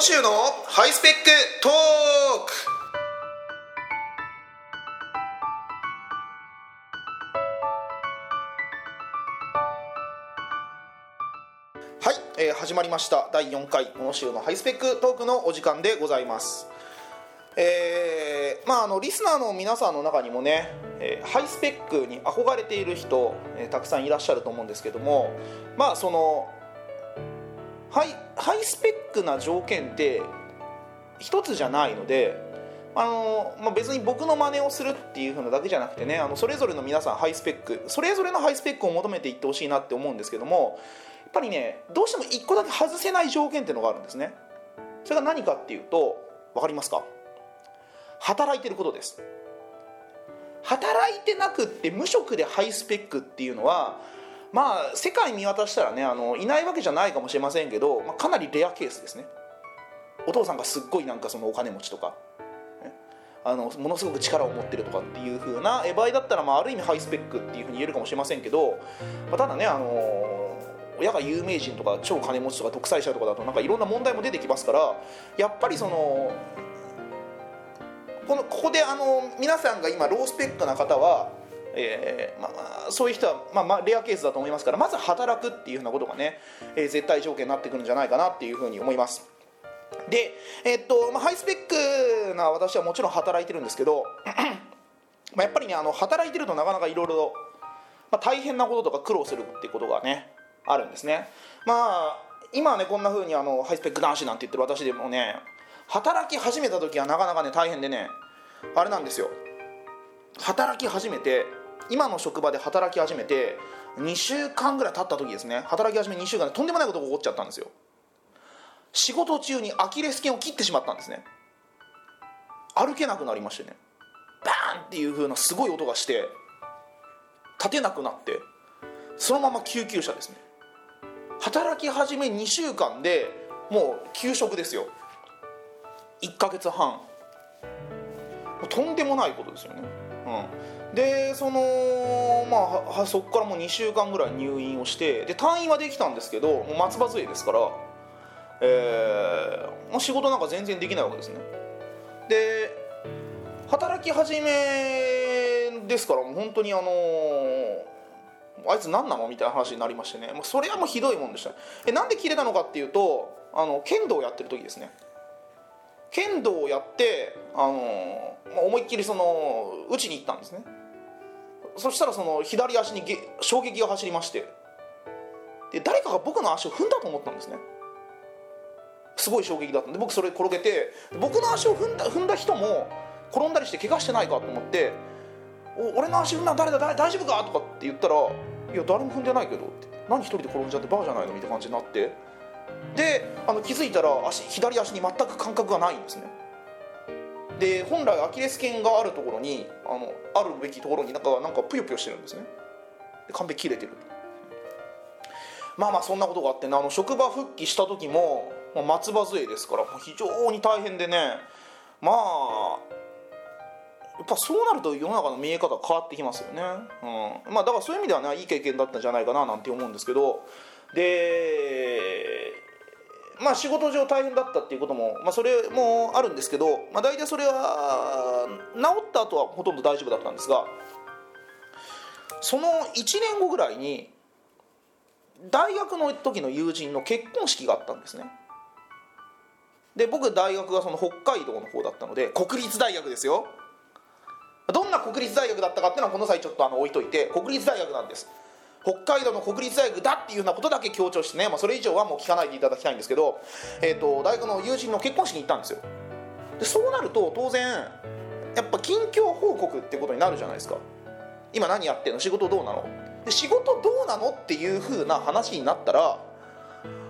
野州のハイスペックトーク。はい、えー始まりました。第4回野州のハイスペックトークのお時間でございます。えーまああのリスナーの皆さんの中にもね、えーハイスペックに憧れている人、えーたくさんいらっしゃると思うんですけどもまあそのハイハイスペックな条件って一つじゃないのであの、まあ、別に僕の真似をするっていう風なだけじゃなくてねあのそれぞれの皆さんハイスペックそれぞれのハイスペックを求めていってほしいなって思うんですけどもやっぱりねどうしても1個だけ外せない条件っていうのがあるんですね。それが何かっていうと分かりますか？働いてることです。働いてなくって無職でハイスペックっていうのはまあ世界見渡したらねあのいないわけじゃないかもしれませんけど、まあ、かなりレアケースですね。お父さんがすっごいなんかそのお金持ちとかね。あのものすごく力を持ってるとかっていう風なえ場合だったら、まあ、ある意味ハイスペックっていうふうに言えるかもしれませんけど、まあ、ただねあの親が有名人とか超金持ちとか独裁者とかだとなんかいろんな問題も出てきますからやっぱりそのこのここであの皆さんが今ロースペックな方はえーまあ、そういう人は、まあまあ、レアケースだと思いますからまず働くっていうふうなことがね、えー絶対条件になってくるんじゃないかなっていうふうに思います。で、えーっとまあ、ハイスペックな私はもちろん働いてるんですけど まあやっぱりねあの働いてるとなかなかいろいろ大変なこととか苦労するっていうことがねあるんですね。まあ今はねこんな風にあのハイスペック男子なんて言ってる私でもね働き始めた時はなかなかね大変でねあれなんですよ。働き始めて今の職場で働き始めて2週間ぐらい経った時ですね働き始め2週間でとんでもないことが起こっちゃったんですよ。仕事中にアキレス腱を切ってしまったんですね。歩けなくなりましてね。バーンっていう風なすごい音がして立てなくなってそのまま救急車ですね。働き始め2週間でもう休職ですよ。1ヶ月半。とんでもないことですよね、うん、でそのまあはそこからもう2週間ぐらい入院をしてで退院はできたんですけどもう松葉杖ですから、えーまあ、仕事なんか全然できないわけですね。で働き始めですからもう本当にあのあいつ何なのみたいな話になりましてね。もうそれはもうひどいもんでした。えなんで切れたのかっていうとあの剣道をやってる時ですね。剣道をやってあの、まあ、思いっきりその打ちに行ったんですね。そしたらその左足にげ衝撃が走りまして。で誰かが僕の足を踏んだと思ったんですね。すごい衝撃だったんで僕それ転げて僕の足を踏んだ踏んだ人も転んだりして怪我してないかと思って「お俺の足踏んだ誰だ？誰大丈夫か?」とかって言ったら「いや誰も踏んでないけど」って「何一人で転んじゃってバカじゃないの?」みたいな感じになって。であの気づいたら足左足に全く感覚がないんですね。で本来アキレス腱があるところにあのあるべきところになんかなんかぷよぷよしてるんですね。で完璧切れてる。まあまあそんなことがあってねあの職場復帰した時も、ま、松葉杖ですから非常に大変でねまあやっぱそうなると世の中の見え方変わってきますよね、うん、まあだからそういう意味ではねいい経験だったんじゃないかななんて思うんですけど。でまあ仕事上大変だったっていうことも、まあ、それもあるんですけど、まあ、大体それは治った後はほとんど大丈夫だったんですがその1年後ぐらいに大学の時の友人の結婚式があったんですね。で僕大学がその北海道の方だったので国立大学ですよ。どんな国立大学だったかっていうのはこの際ちょっとあの置いといて国立大学なんです。北海道の国立大学だっていうようなことだけ強調してね、まあ、それ以上はもう聞かないでいただきたいんですけど、えー、と大学の友人の結婚式に行ったんですよ。でそうなると当然やっぱ近況報告ってことになるじゃないですか。今何やってんの？仕事どうなの？で仕事どうなのっていう風な話になったら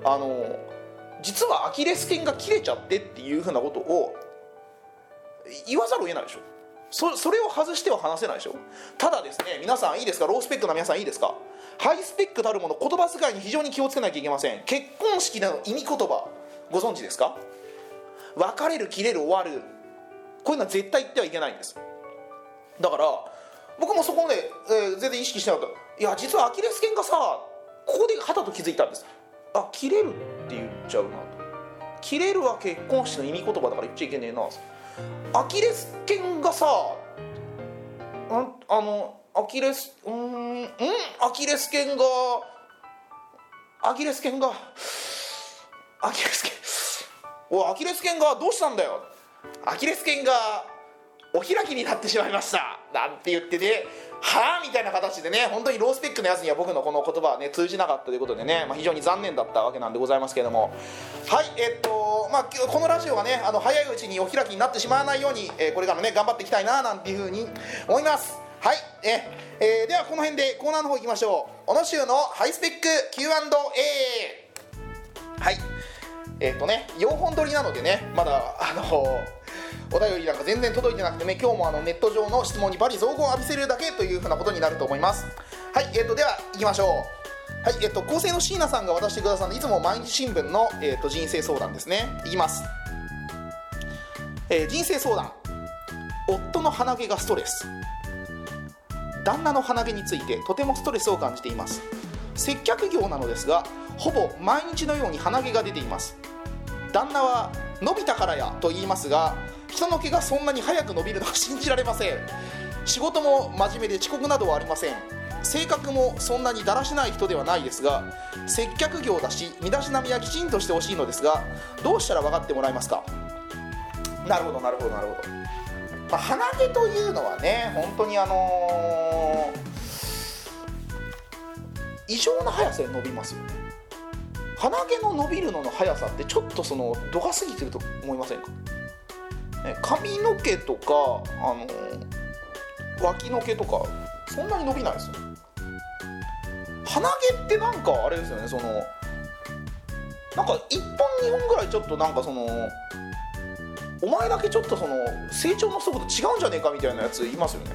あの実はアキレス腱が切れちゃってっていう風なことを言わざるを得ないでしょ。そそれを外しては話せないでしょ。ただですね皆さんいいですか？ロースペックな皆さんいいですか？ハイスペックたるもの言葉遣いに非常に気をつけなきゃいけません。結婚式での意味言葉。ご存知ですか？別れる切れる終わる。こういうのは絶対言ってはいけないんです。だから僕もそこで、えー全然意識してなかった。いや実はアキレス腱がさここではたと気づいたんです。あ切れるって言っちゃうなと。切れるは結婚式の意味言葉だから言っちゃいけねえな。アキレス腱がさああのアキレスうんうんアキレス腱がアキレス腱がアキレス腱おアキレス腱がどうしたんだよ。アキレス腱がお開きになってしまいました。なんて言ってねはあみたいな形でね本当にロースペックのやつには僕のこの言葉はね通じなかったということでね、まあ、非常に残念だったわけなんでございますけれども。はいえっとまあこのラジオがねあの早いうちにお開きになってしまわないように、えー、これからね頑張っていきたいななんていうふうに思います。はいええー、ではこの辺でコーナーの方行きましょう。小野州のハイスペック Q&A はい。えっ、とね4本撮りなのでねまだあのお便りなんか全然届いてなくてね今日もあのネット上の質問にバリ雑言を浴びせるだけというふうなことになると思います。はいえっ、ー、とでは行きましょう。はいえっ、ー、と構成の椎名さんが渡してくださるいつも毎日新聞の、えーと、人生相談ですね。いきます、えー、人生相談。夫の鼻毛がストレス。旦那の鼻毛についてとてもストレスを感じています。接客業なのですがほぼ毎日のように鼻毛が出ています。旦那は伸びたからやと言いますが人の毛がそんなに早く伸びるのは信じられません。仕事も真面目で遅刻などはありません。性格もそんなにだらしない人ではないですが接客業だし身だしなみはきちんとしてほしいのですがどうしたら分かってもらえますか？なるほどなるほどなるほど、まあ、鼻毛というのはね本当にあのー、異常な速さで伸びますよね。鼻毛の伸びるのの速さってちょっとその度が過ぎてると思いませんか？髪の毛とかあの脇の毛とかそんなに伸びないですよ。鼻毛ってなんかあれですよねそのなんか1本2本ぐらいちょっとなんかそのお前だけちょっとその成長の速度違うんじゃねえかみたいなやついますよね。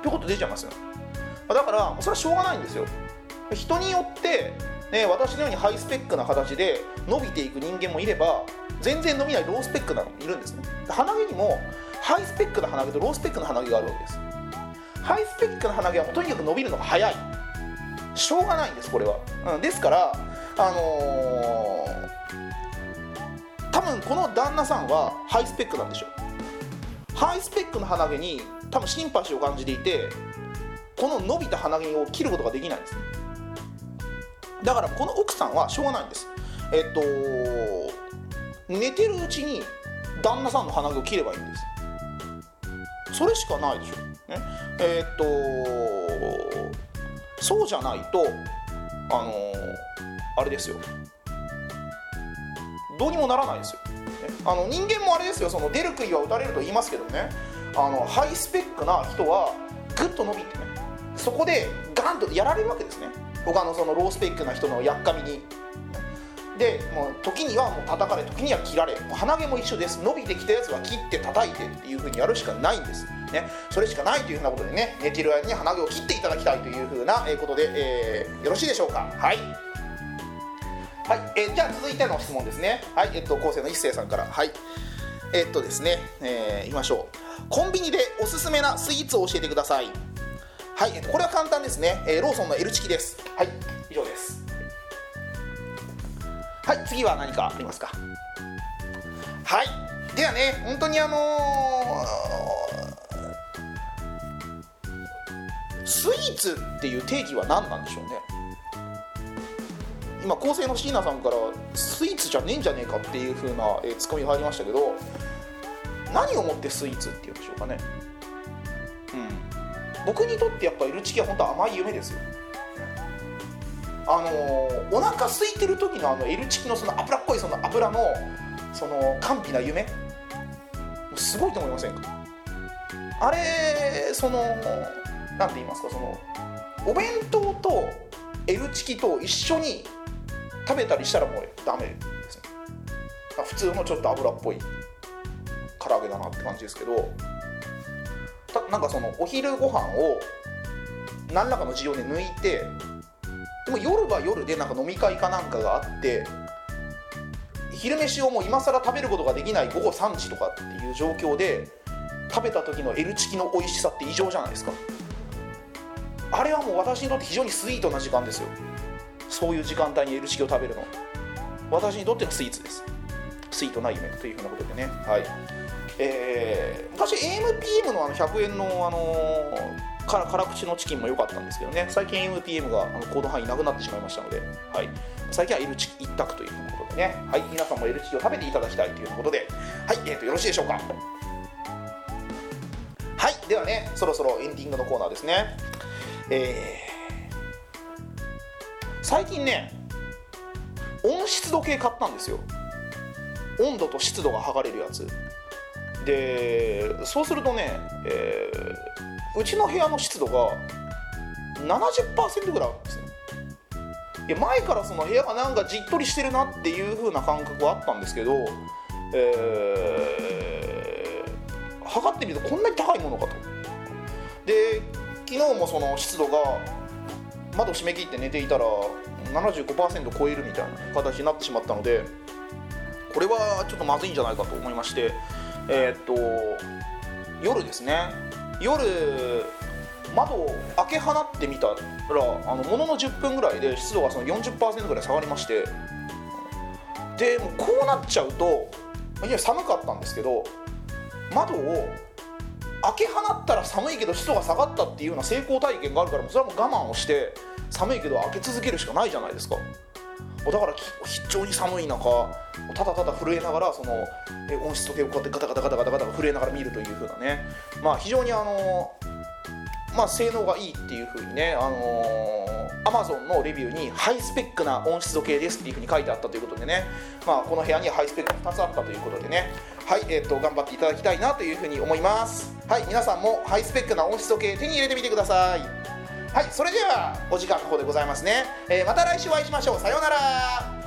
ってこと出ちゃいますよ。だからそれはしょうがないんですよ。人によってね、私のようにハイスペックな形で伸びていく人間もいれば全然伸びないロースペックなのもいるんですね。鼻毛にもハイスペックな鼻毛とロースペックな鼻毛があるわけです。ハイスペックな鼻毛はとにかく伸びるのが早い。しょうがないんですこれは、うん、ですからあの、多分この旦那さんはハイスペックなんでしょう。ハイスペックの鼻毛に多分シンパシーを感じていてこの伸びた鼻毛を切ることができないんです。だからこの奥さんはしょうがないんです。えっと寝てるうちに旦那さんの鼻毛を切ればいいんです。それしかないでしょ、ね、えっとそうじゃないとあのあれですよ。どうにもならないですよ、ね、あの人間もあれですよ。その出る杭は打たれると言いますけどね。あのハイスペックな人はぐっと伸びてね。そこでガンとやられるわけですね。他のそのロースペックな人のやっかみに。でもう時にはもう叩かれ時には切られ。鼻毛も一緒です。伸びてきたやつは切って叩いてっていう風にやるしかないんです。ね。それしかないというふうなことでね寝てる間に鼻毛を切っていただきたいというふうなことで、えー、よろしいでしょうか？はい。はい、えー、じゃあ続いての質問ですね。はいえっと構成の一星さんから。はい。えっとですね、えー、いきましょう。コンビニでおすすめなスイーツを教えてください。はい、えっと、これは簡単ですね、えー、ローソンの L チキです。はい以上です。はい次は何かありますか？はい。ではね本当にあのー、スイーツっていう定義は何なんでしょうね。今構成の椎名さんからスイーツじゃねえんじゃねえかっていう風な、えー、ツッコミが入りましたけど何をもってスイーツっていうんでしょうかね。うん。僕にとってやっぱ L チキは本当甘い夢ですよ。あのー、お腹空いてる時のあの L チキのその脂っこいその油のその甘美な夢。すごいと思いませんか？あれその何て言いますか？そのお弁当と L チキと一緒に食べたりしたらもうダメ。ですね普通のちょっと油っぽい唐揚げだなって感じですけどなんかそのお昼ご飯を何らかの事情で抜いてでも夜は夜でなんか飲み会かなんかがあって昼飯をもう今更食べることができない午後3時とかっていう状況で食べた時の L チキの美味しさって異常じゃないですか。あれはもう私にとって非常にスイートな時間ですよ。そういう時間帯に L チキを食べるの。私にとってのスイーツです。スイートな夢というふうなことでね。はい。えー、昔 AMPM のあの100円の、あのー、から辛口のチキンも良かったんですけどね。最近 AMPM があのコード範囲なくなってしまいましたので、はい、最近は L チキ一択ということでね、はい、皆さんも L チキを食べていただきたいということで。はい、えーとよろしいでしょうか。はい。ではねそろそろエンディングのコーナーですね。えー、最近ね温湿度計買ったんですよ。温度と湿度が測れるやつ。でそうするとね、えー、うちの部屋の湿度が70%ぐらいあるんですねいや前からその部屋がなんかじっとりしてるなっていう風な感覚はあったんですけど、えー、測ってみるとこんなに高いものかと。で昨日もその湿度が窓閉め切って寝ていたら75%超えるみたいな形になってしまったのでこれはちょっとまずいんじゃないかと思いましてえー、っと夜ですね。夜窓を開け放ってみたらあのものの10分ぐらいで湿度がその40%ぐらい下がりましてでもうこうなっちゃうといや寒かったんですけど窓を開け放ったら寒いけど湿度が下がったっていうような成功体験があるからそれはもう我慢をして寒いけど開け続けるしかないじゃないですか。だから非常に寒い中ただただ震えながらその温室時計をこうやってガタガタガタガタガタ震えながら見るというふうなね。まあ非常にあのまあ性能がいいっていうふうにねあのアマゾンのレビューにハイスペックな温湿度計ですっていうふうに書いてあったということでね。まあこの部屋にはハイスペックが2つあったということでね。はいえーと、頑張っていただきたいなというふうに思います。はい皆さんもハイスペックな温湿度計手に入れてみてください。はいそれではお時間の方でございますね、えー、また来週お会いしましょう。さようなら。